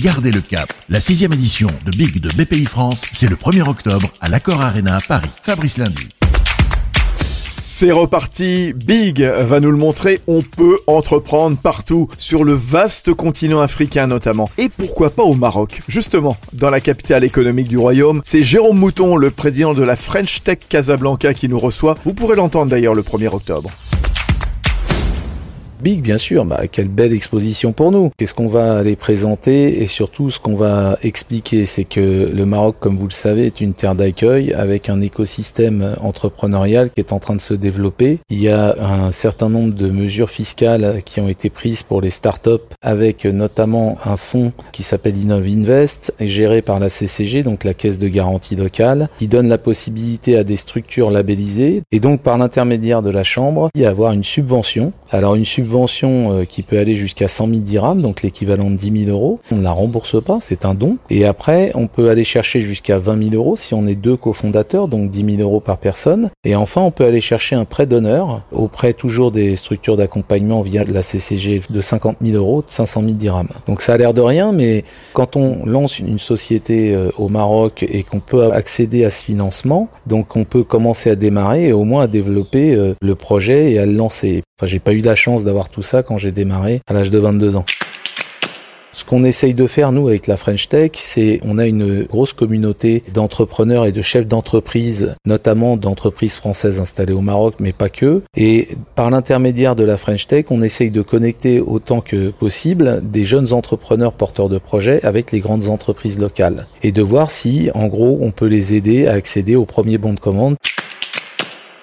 Gardez le cap. La sixième édition de Big de BPI France, c'est le 1er octobre à l'Accord Arena à Paris. Fabrice Lundi. C'est reparti, Big va nous le montrer, on peut entreprendre partout, sur le vaste continent africain notamment, et pourquoi pas au Maroc? Justement, dans la capitale économique du royaume, c'est Jérôme Mouton, le président de la French Tech Casablanca qui nous reçoit. Vous pourrez l'entendre d'ailleurs le 1er octobre. Big, bien sûr, bah, quelle belle exposition pour nous. Qu'est-ce qu'on va aller présenter? Et surtout ce qu'on va expliquer, c'est que le Maroc, comme vous le savez, est une terre d'accueil avec un écosystème entrepreneurial qui est en train de se développer. Il y a un certain nombre de mesures fiscales qui ont été prises pour les startups avec notamment un fonds qui s'appelle Innov Invest géré par la CCG, donc la caisse de garantie locale, qui donne la possibilité à des structures labellisées et donc par l'intermédiaire de la chambre y avoir une subvention. Alors une subvention subvention euh, qui peut aller jusqu'à 100 000 dirhams, donc l'équivalent de 10 000 euros. On ne la rembourse pas, c'est un don. Et après, on peut aller chercher jusqu'à 20 000 euros si on est deux cofondateurs, donc 10 000 euros par personne. Et enfin, on peut aller chercher un prêt d'honneur auprès toujours des structures d'accompagnement via la CCG de 50 000 euros, de 500 000 dirhams. Donc ça a l'air de rien, mais quand on lance une société euh, au Maroc et qu'on peut accéder à ce financement, donc on peut commencer à démarrer et au moins à développer euh, le projet et à le lancer. Enfin, j'ai pas eu la chance d'avoir tout ça quand j'ai démarré à l'âge de 22 ans. Ce qu'on essaye de faire, nous, avec la French Tech, c'est on a une grosse communauté d'entrepreneurs et de chefs d'entreprise, notamment d'entreprises françaises installées au Maroc, mais pas que. Et par l'intermédiaire de la French Tech, on essaye de connecter autant que possible des jeunes entrepreneurs porteurs de projets avec les grandes entreprises locales. Et de voir si, en gros, on peut les aider à accéder au premier bon de commande.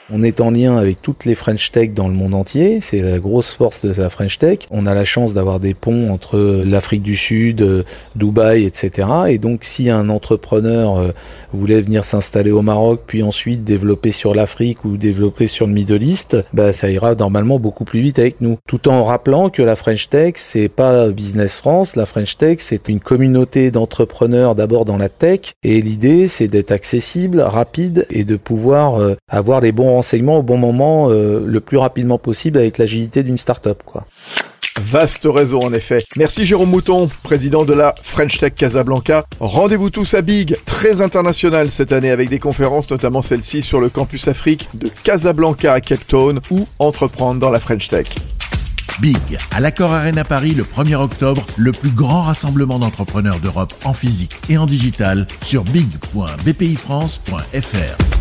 On est en lien avec toutes les French Tech dans le monde entier. C'est la grosse force de la French Tech. On a la chance d'avoir des ponts entre l'Afrique du Sud, euh, Dubaï, etc. Et donc, si un entrepreneur euh, voulait venir s'installer au Maroc, puis ensuite développer sur l'Afrique ou développer sur le Middle East, bah, ça ira normalement beaucoup plus vite avec nous. Tout en rappelant que la French Tech, c'est pas Business France. La French Tech, c'est une communauté d'entrepreneurs d'abord dans la tech. Et l'idée, c'est d'être accessible, rapide et de pouvoir euh, avoir les bons renseignements au bon moment, euh, le plus rapidement possible avec l'agilité d'une start-up, quoi. Vaste réseau en effet. Merci Jérôme Mouton, président de la French Tech Casablanca. Rendez-vous tous à Big, très international cette année avec des conférences, notamment celle-ci sur le campus Afrique de Casablanca à Cape Town ou entreprendre dans la French Tech. Big, à l'Accord Arena Paris le 1er octobre, le plus grand rassemblement d'entrepreneurs d'Europe en physique et en digital sur big.bpifrance.fr.